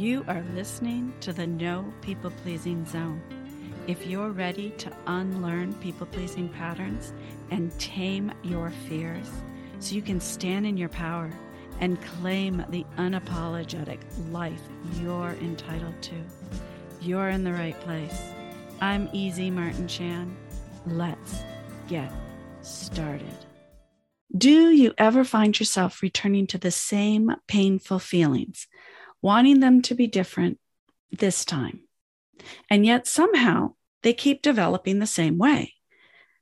You are listening to the No People Pleasing Zone. If you're ready to unlearn people pleasing patterns and tame your fears so you can stand in your power and claim the unapologetic life you're entitled to, you're in the right place. I'm Easy Martin Chan. Let's get started. Do you ever find yourself returning to the same painful feelings, wanting them to be different this time? And yet somehow they keep developing the same way,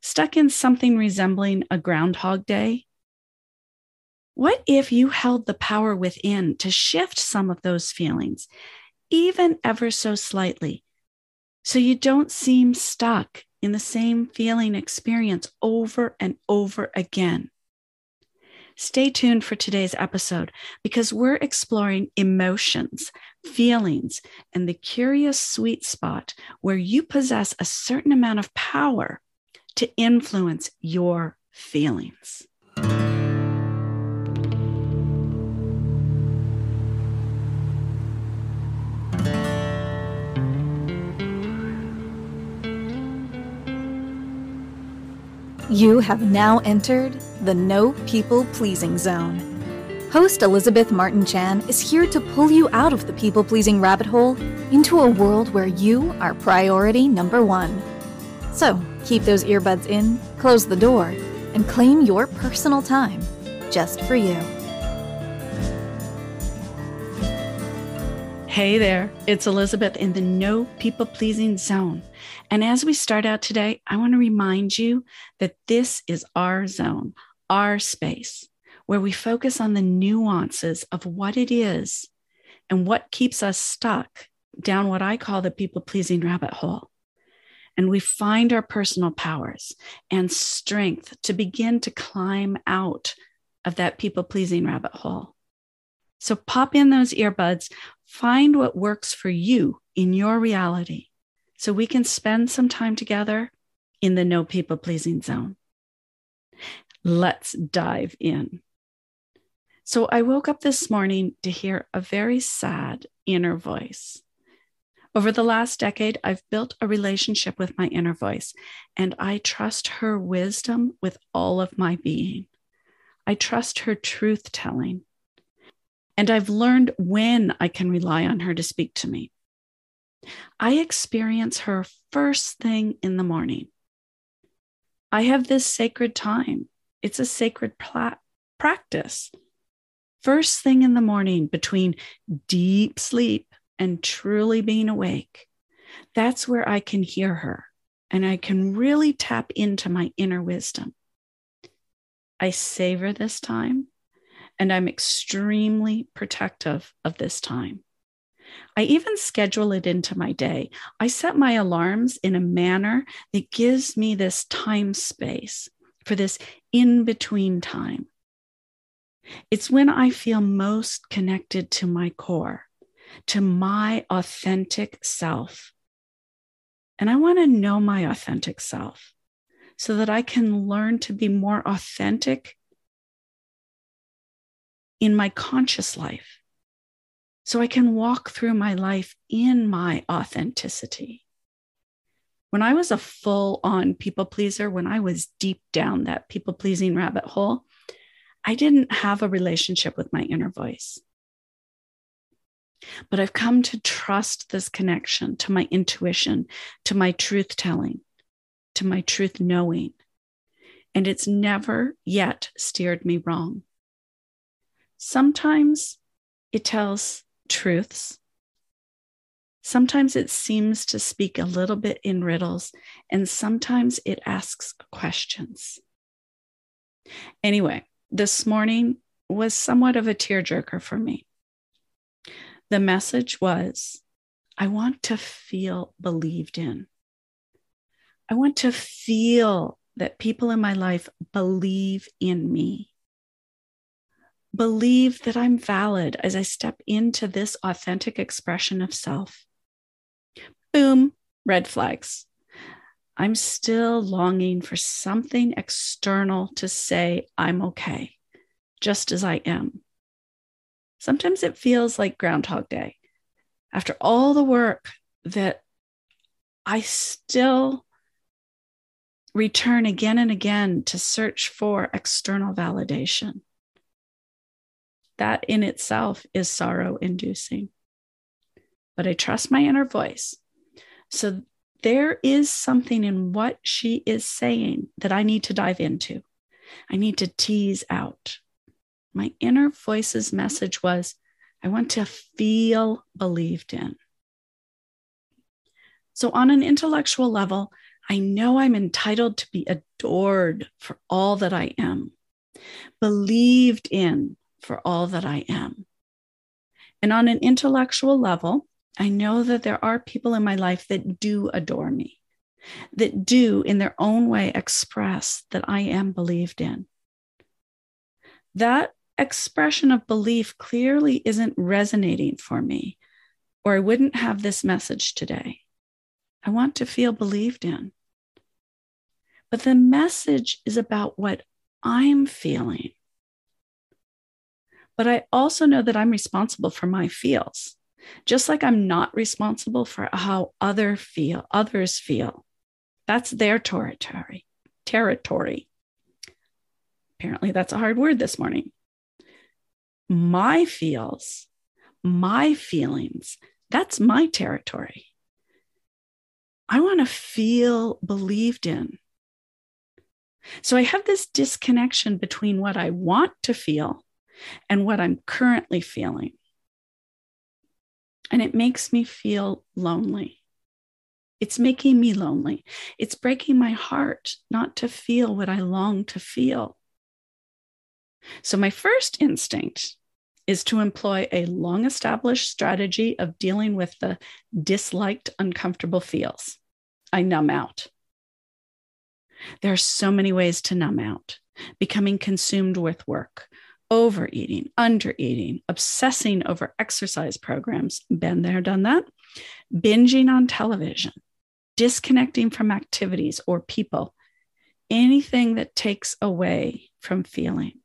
stuck in something resembling a Groundhog Day? What if you held the power within to shift some of those feelings, even ever so slightly, so you don't seem stuck in the same feeling experience over and over again? Stay tuned for today's episode because we're exploring emotions, feelings, and the curious sweet spot where you possess a certain amount of power to influence your feelings. You have now entered the No People Pleasing Zone. Host Elizabeth Martin Chan is here to pull you out of the people pleasing rabbit hole into a world where you are priority number one. So keep those earbuds in, close the door, and claim your personal time just for you. Hey there, it's Elizabeth in the No People Pleasing Zone. And as we start out today, I want to remind you that this is our zone, our space, where we focus on the nuances of what it is and what keeps us stuck down what I call the people pleasing rabbit hole. And we find our personal powers and strength to begin to climb out of that people pleasing rabbit hole. So pop in those earbuds, find what works for you in your reality so we can spend some time together in the no people pleasing zone. Let's dive in. So I woke up this morning to hear a very sad inner voice. Over the last decade, I've built a relationship with my inner voice, and I trust her wisdom with all of my being. I trust her truth telling. And I've learned when I can rely on her to speak to me. I experience her first thing in the morning. I have this sacred time, it's a sacred practice. First thing in the morning between deep sleep and truly being awake, that's where I can hear her and I can really tap into my inner wisdom. I savor this time and I'm extremely protective of this time. I even schedule it into my day. I set my alarms in a manner that gives me this time space for this in between time. It's when I feel most connected to my core, to my authentic self. And I want to know my authentic self so that I can learn to be more authentic in my conscious life so I can walk through my life in my authenticity. When I was a full on people pleaser, when I was deep down that people pleasing rabbit hole, I didn't have a relationship with my inner voice. But I've come to trust this connection to my intuition, to my truth telling, to my truth knowing. And it's never yet steered me wrong. Sometimes it tells truths. Sometimes it seems to speak a little bit in riddles, and sometimes it asks questions. Anyway, this morning was somewhat of a tearjerker for me. The message was I want to feel believed in. I want to feel that people in my life believe in me believe that I'm valid as I step into this authentic expression of self. Boom, red flags. I'm still longing for something external to say I'm okay, just as I am. Sometimes it feels like Groundhog Day. after all the work that I still return again and again to search for external validation. That in itself is sorrow inducing. But I trust my inner voice. So there is something in what she is saying that I need to dive into. I need to tease out. My inner voice's message was I want to feel believed in. So, on an intellectual level, I know I'm entitled to be adored for all that I am, believed in for all that I am. And on an intellectual level, I know that there are people in my life that do adore me, that do in their own way express that I am believed in. That expression of belief clearly isn't resonating for me, or I wouldn't have this message today. I want to feel believed in. But the message is about what I'm feeling. But I also know that I'm responsible for my feels, just like I'm not responsible for how other feel, others feel. That's their territory. Territory. Apparently, that's a hard word this morning. My feels, my feelings, that's my territory. I want to feel believed in. So I have this disconnection between what I want to feel and what I'm currently feeling. And it makes me feel lonely. It's making me lonely. It's breaking my heart not to feel what I long to feel. So, my first instinct is to employ a long established strategy of dealing with the disliked, uncomfortable feels. I numb out. There are so many ways to numb out becoming consumed with work, overeating, undereating, obsessing over exercise programs. Been there, done that. Binging on television, disconnecting from activities or people, anything that takes away from feeling.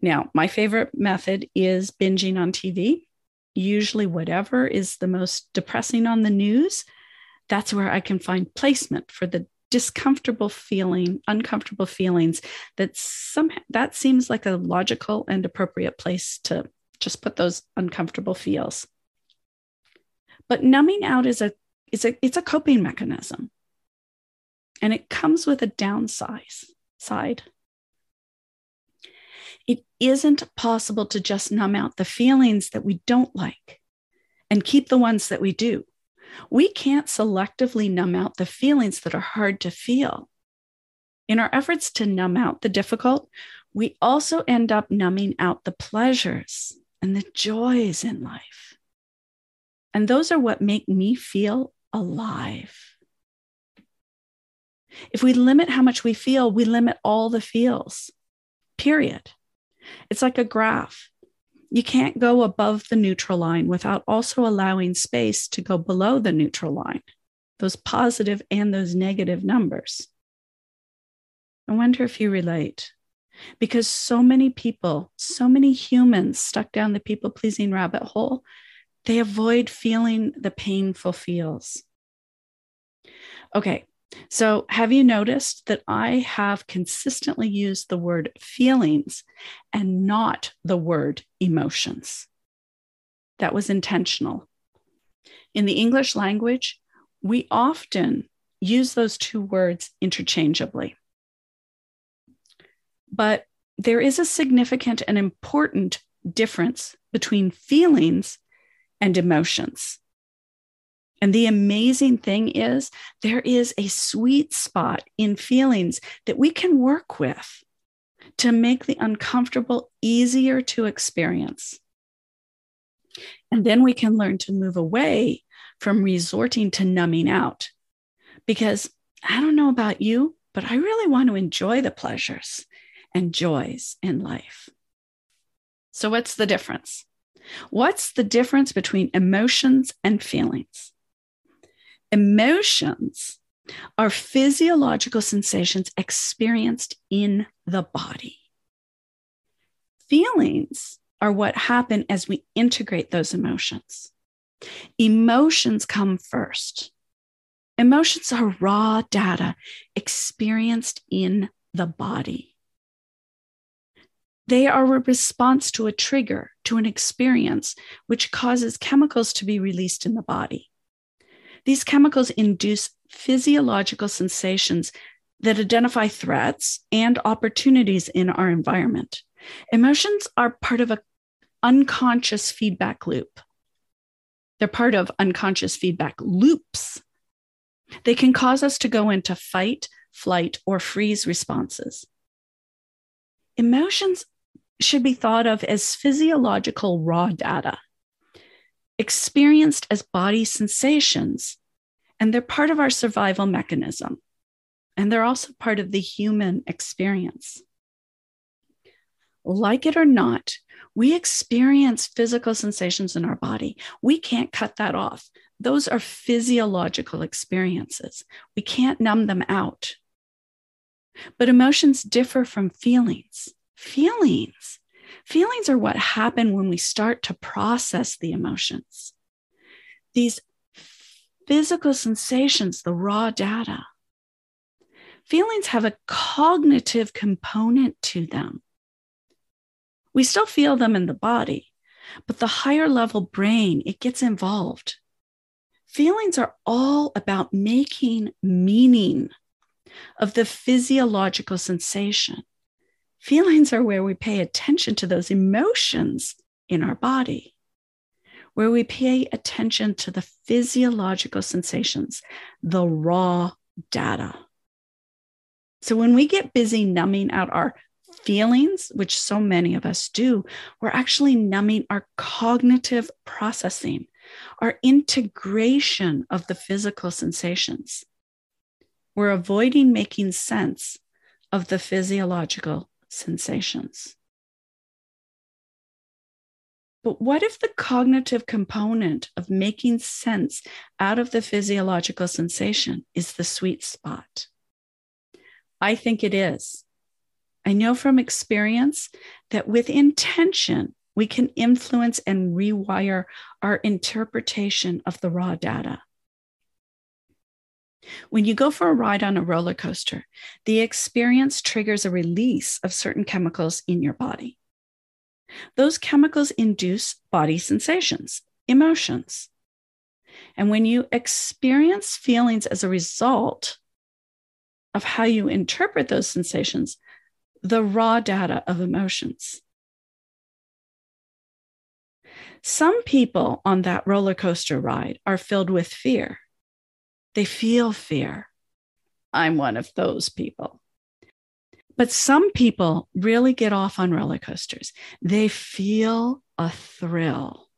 Now, my favorite method is binging on TV. Usually, whatever is the most depressing on the news, that's where I can find placement for the discomfortable feeling, uncomfortable feelings that some that seems like a logical and appropriate place to just put those uncomfortable feels. But numbing out is a is a it's a coping mechanism. And it comes with a downside side. It isn't possible to just numb out the feelings that we don't like and keep the ones that we do we can't selectively numb out the feelings that are hard to feel. In our efforts to numb out the difficult, we also end up numbing out the pleasures and the joys in life. And those are what make me feel alive. If we limit how much we feel, we limit all the feels, period. It's like a graph you can't go above the neutral line without also allowing space to go below the neutral line, those positive and those negative numbers. I wonder if you relate. Because so many people, so many humans stuck down the people pleasing rabbit hole, they avoid feeling the painful feels. Okay, so, have you noticed that I have consistently used the word feelings and not the word emotions? That was intentional. In the English language, we often use those two words interchangeably. But there is a significant and important difference between feelings and emotions. And the amazing thing is, there is a sweet spot in feelings that we can work with to make the uncomfortable easier to experience. And then we can learn to move away from resorting to numbing out. Because I don't know about you, but I really want to enjoy the pleasures and joys in life. So, what's the difference? What's the difference between emotions and feelings? Emotions are physiological sensations experienced in the body. Feelings are what happen as we integrate those emotions. Emotions come first. Emotions are raw data experienced in the body. They are a response to a trigger, to an experience, which causes chemicals to be released in the body. These chemicals induce physiological sensations that identify threats and opportunities in our environment. Emotions are part of an unconscious feedback loop. They're part of unconscious feedback loops. They can cause us to go into fight, flight, or freeze responses. Emotions should be thought of as physiological raw data, experienced as body sensations, and they're part of our survival mechanism. And they're also part of the human experience. Like it or not, we experience physical sensations in our body. We can't cut that off. Those are physiological experiences. We can't numb them out. But emotions differ from feelings. Feelings. Feelings are what happen when we start to process the emotions. These physical sensations, the raw data. Feelings have a cognitive component to them. We still feel them in the body, but the higher level brain, it gets involved. Feelings are all about making meaning of the physiological sensation. Feelings are where we pay attention to those emotions in our body, where we pay attention to the physiological sensations, the raw data. So when we get busy numbing out our feelings, which so many of us do, we're actually numbing our cognitive processing, our integration of the physical sensations. We're avoiding making sense of the physiological sensations. But what if the cognitive component of making sense out of the physiological sensation is the sweet spot? I think it is. I know from experience that with intention, we can influence and rewire our interpretation of the raw data. When you go for a ride on a roller coaster, the experience triggers a release of certain chemicals in your body. Those chemicals induce body sensations, emotions. And when you experience feelings as a result of how you interpret those sensations, the raw data of emotions. Some people on that roller coaster ride are filled with fear. They feel fear. I'm one of those people. But some people really get off on roller coasters. They feel a thrill.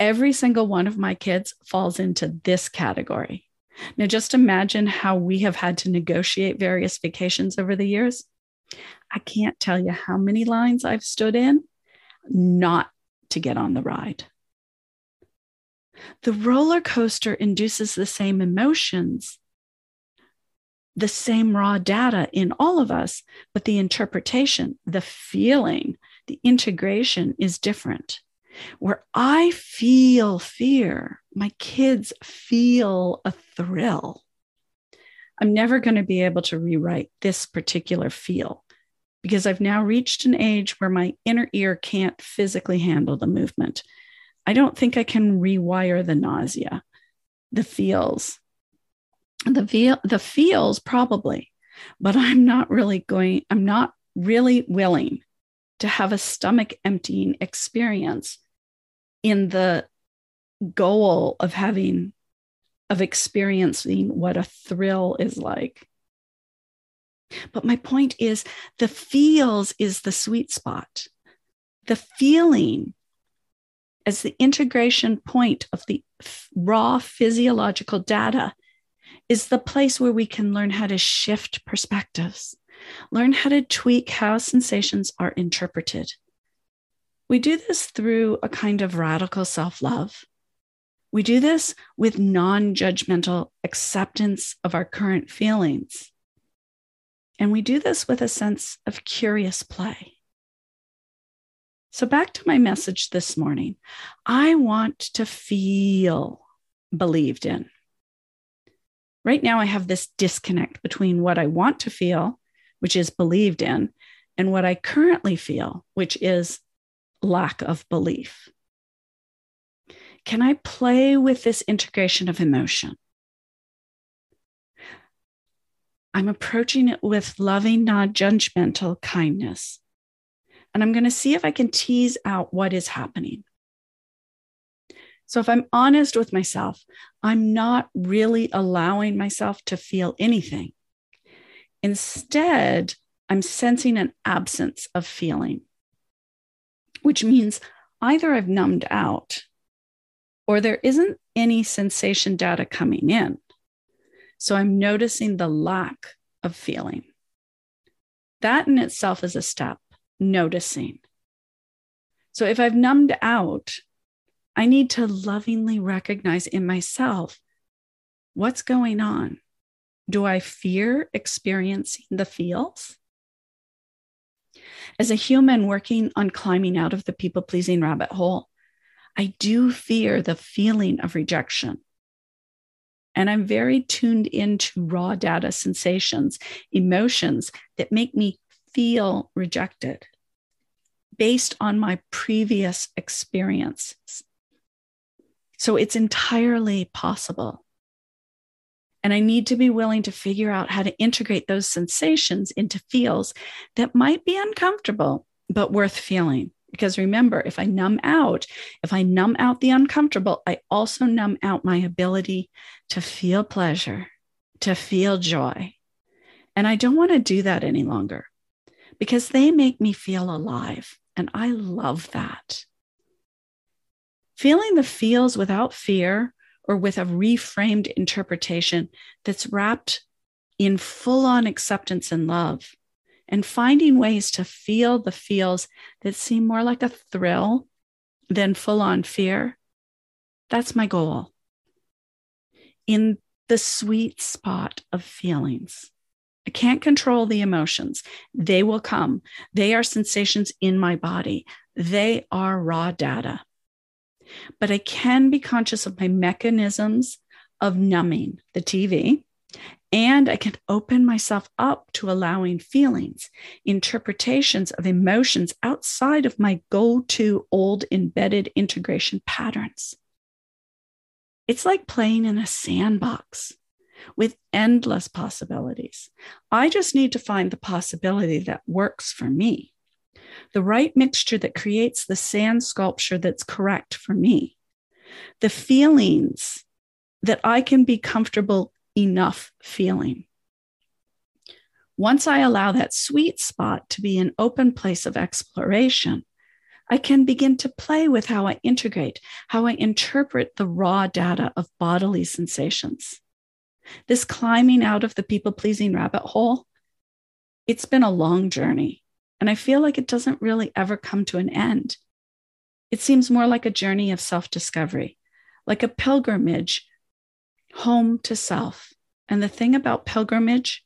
Every single one of my kids falls into this category. Now, just imagine how we have had to negotiate various vacations over the years. I can't tell you how many lines I've stood in not to get on the ride. The roller coaster induces the same emotions, the same raw data in all of us, but the interpretation, the feeling, the integration is different. Where I feel fear, my kids feel a thrill. I'm never going to be able to rewrite this particular feel because I've now reached an age where my inner ear can't physically handle the movement. I don't think I can rewire the nausea, the feels. The feel the feels probably, but I'm not really going, I'm not really willing to have a stomach emptying experience in the goal of having of experiencing what a thrill is like. But my point is the feels is the sweet spot. The feeling as the integration point of the raw physiological data is the place where we can learn how to shift perspectives, learn how to tweak how sensations are interpreted. We do this through a kind of radical self love. We do this with non judgmental acceptance of our current feelings. And we do this with a sense of curious play. So, back to my message this morning. I want to feel believed in. Right now, I have this disconnect between what I want to feel, which is believed in, and what I currently feel, which is lack of belief. Can I play with this integration of emotion? I'm approaching it with loving, non judgmental kindness. And I'm going to see if I can tease out what is happening. So, if I'm honest with myself, I'm not really allowing myself to feel anything. Instead, I'm sensing an absence of feeling, which means either I've numbed out or there isn't any sensation data coming in. So I'm noticing the lack of feeling. That in itself is a step, noticing. So if I've numbed out, I need to lovingly recognize in myself what's going on. Do I fear experiencing the feels? As a human working on climbing out of the people pleasing rabbit hole, I do fear the feeling of rejection. And I'm very tuned into raw data sensations, emotions that make me feel rejected based on my previous experience. So it's entirely possible. And I need to be willing to figure out how to integrate those sensations into feels that might be uncomfortable, but worth feeling. Because remember, if I numb out, if I numb out the uncomfortable, I also numb out my ability to feel pleasure, to feel joy. And I don't want to do that any longer because they make me feel alive. And I love that. Feeling the feels without fear or with a reframed interpretation that's wrapped in full on acceptance and love and finding ways to feel the feels that seem more like a thrill than full on fear. That's my goal. In the sweet spot of feelings. I can't control the emotions. They will come. They are sensations in my body. They are raw data. But I can be conscious of my mechanisms of numbing the TV, and I can open myself up to allowing feelings, interpretations of emotions outside of my go to old embedded integration patterns. It's like playing in a sandbox with endless possibilities. I just need to find the possibility that works for me, the right mixture that creates the sand sculpture that's correct for me, the feelings that I can be comfortable enough feeling. Once I allow that sweet spot to be an open place of exploration, I can begin to play with how I integrate, how I interpret the raw data of bodily sensations. This climbing out of the people pleasing rabbit hole, it's been a long journey, and I feel like it doesn't really ever come to an end. It seems more like a journey of self discovery, like a pilgrimage home to self. And the thing about pilgrimage,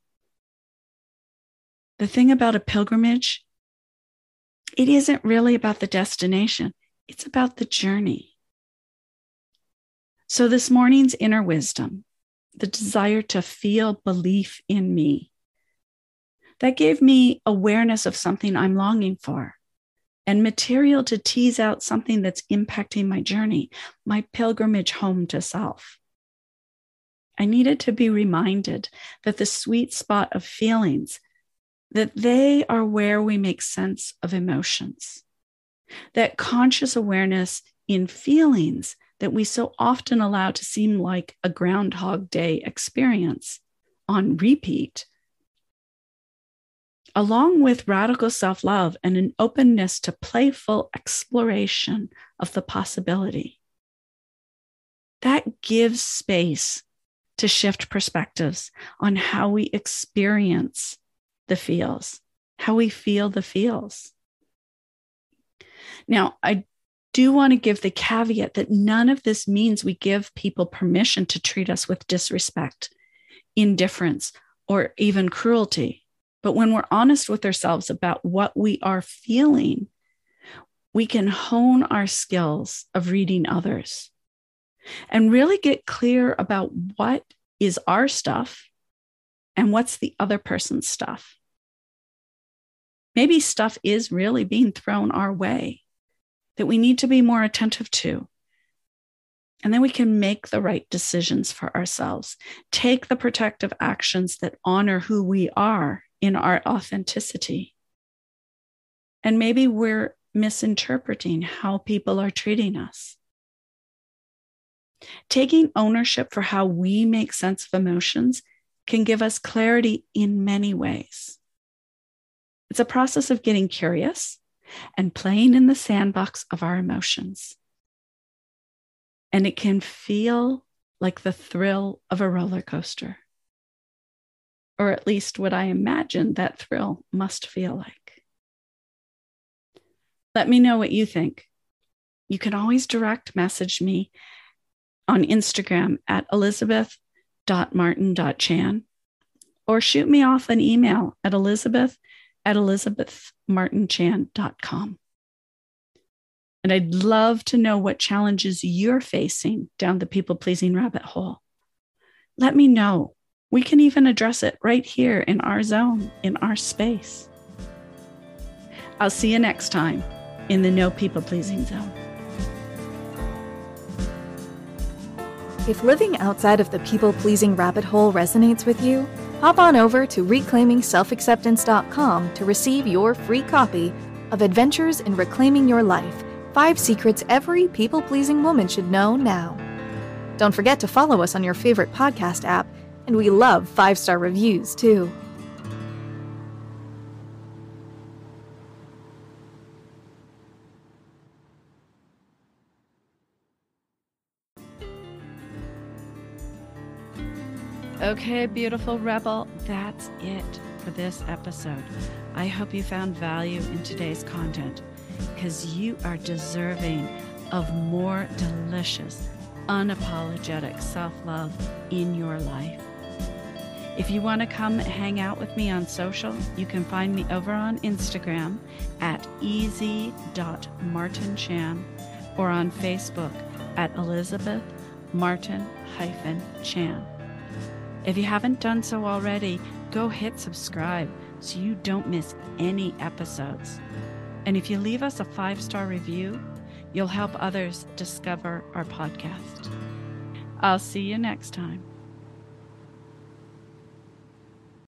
the thing about a pilgrimage, it isn't really about the destination, it's about the journey. So, this morning's inner wisdom, the desire to feel belief in me, that gave me awareness of something I'm longing for and material to tease out something that's impacting my journey, my pilgrimage home to self. I needed to be reminded that the sweet spot of feelings, that they are where we make sense of emotions. That conscious awareness in feelings that we so often allow to seem like a Groundhog Day experience on repeat, along with radical self love and an openness to playful exploration of the possibility. That gives space to shift perspectives on how we experience the feels, how we feel the feels. Now, I do want to give the caveat that none of this means we give people permission to treat us with disrespect, indifference, or even cruelty. But when we're honest with ourselves about what we are feeling, we can hone our skills of reading others and really get clear about what is our stuff and what's the other person's stuff. Maybe stuff is really being thrown our way that we need to be more attentive to. And then we can make the right decisions for ourselves, take the protective actions that honor who we are in our authenticity. And maybe we're misinterpreting how people are treating us. Taking ownership for how we make sense of emotions can give us clarity in many ways. It's a process of getting curious and playing in the sandbox of our emotions. And it can feel like the thrill of a roller coaster, or at least what I imagine that thrill must feel like. Let me know what you think. You can always direct message me on Instagram at elizabeth.martin.chan or shoot me off an email at elizabeth at elizabethmartinchan.com. And I'd love to know what challenges you're facing down the people pleasing rabbit hole. Let me know. We can even address it right here in our zone, in our space. I'll see you next time in the No People Pleasing Zone. If living outside of the people pleasing rabbit hole resonates with you, hop on over to reclaimingselfacceptance.com to receive your free copy of Adventures in Reclaiming Your Life Five Secrets Every People Pleasing Woman Should Know Now. Don't forget to follow us on your favorite podcast app, and we love five star reviews too. Okay, beautiful rebel, that's it for this episode. I hope you found value in today's content because you are deserving of more delicious, unapologetic self love in your life. If you want to come hang out with me on social, you can find me over on Instagram at easy.martinchan or on Facebook at Elizabeth Martin Chan. If you haven't done so already, go hit subscribe so you don't miss any episodes. And if you leave us a five star review, you'll help others discover our podcast. I'll see you next time.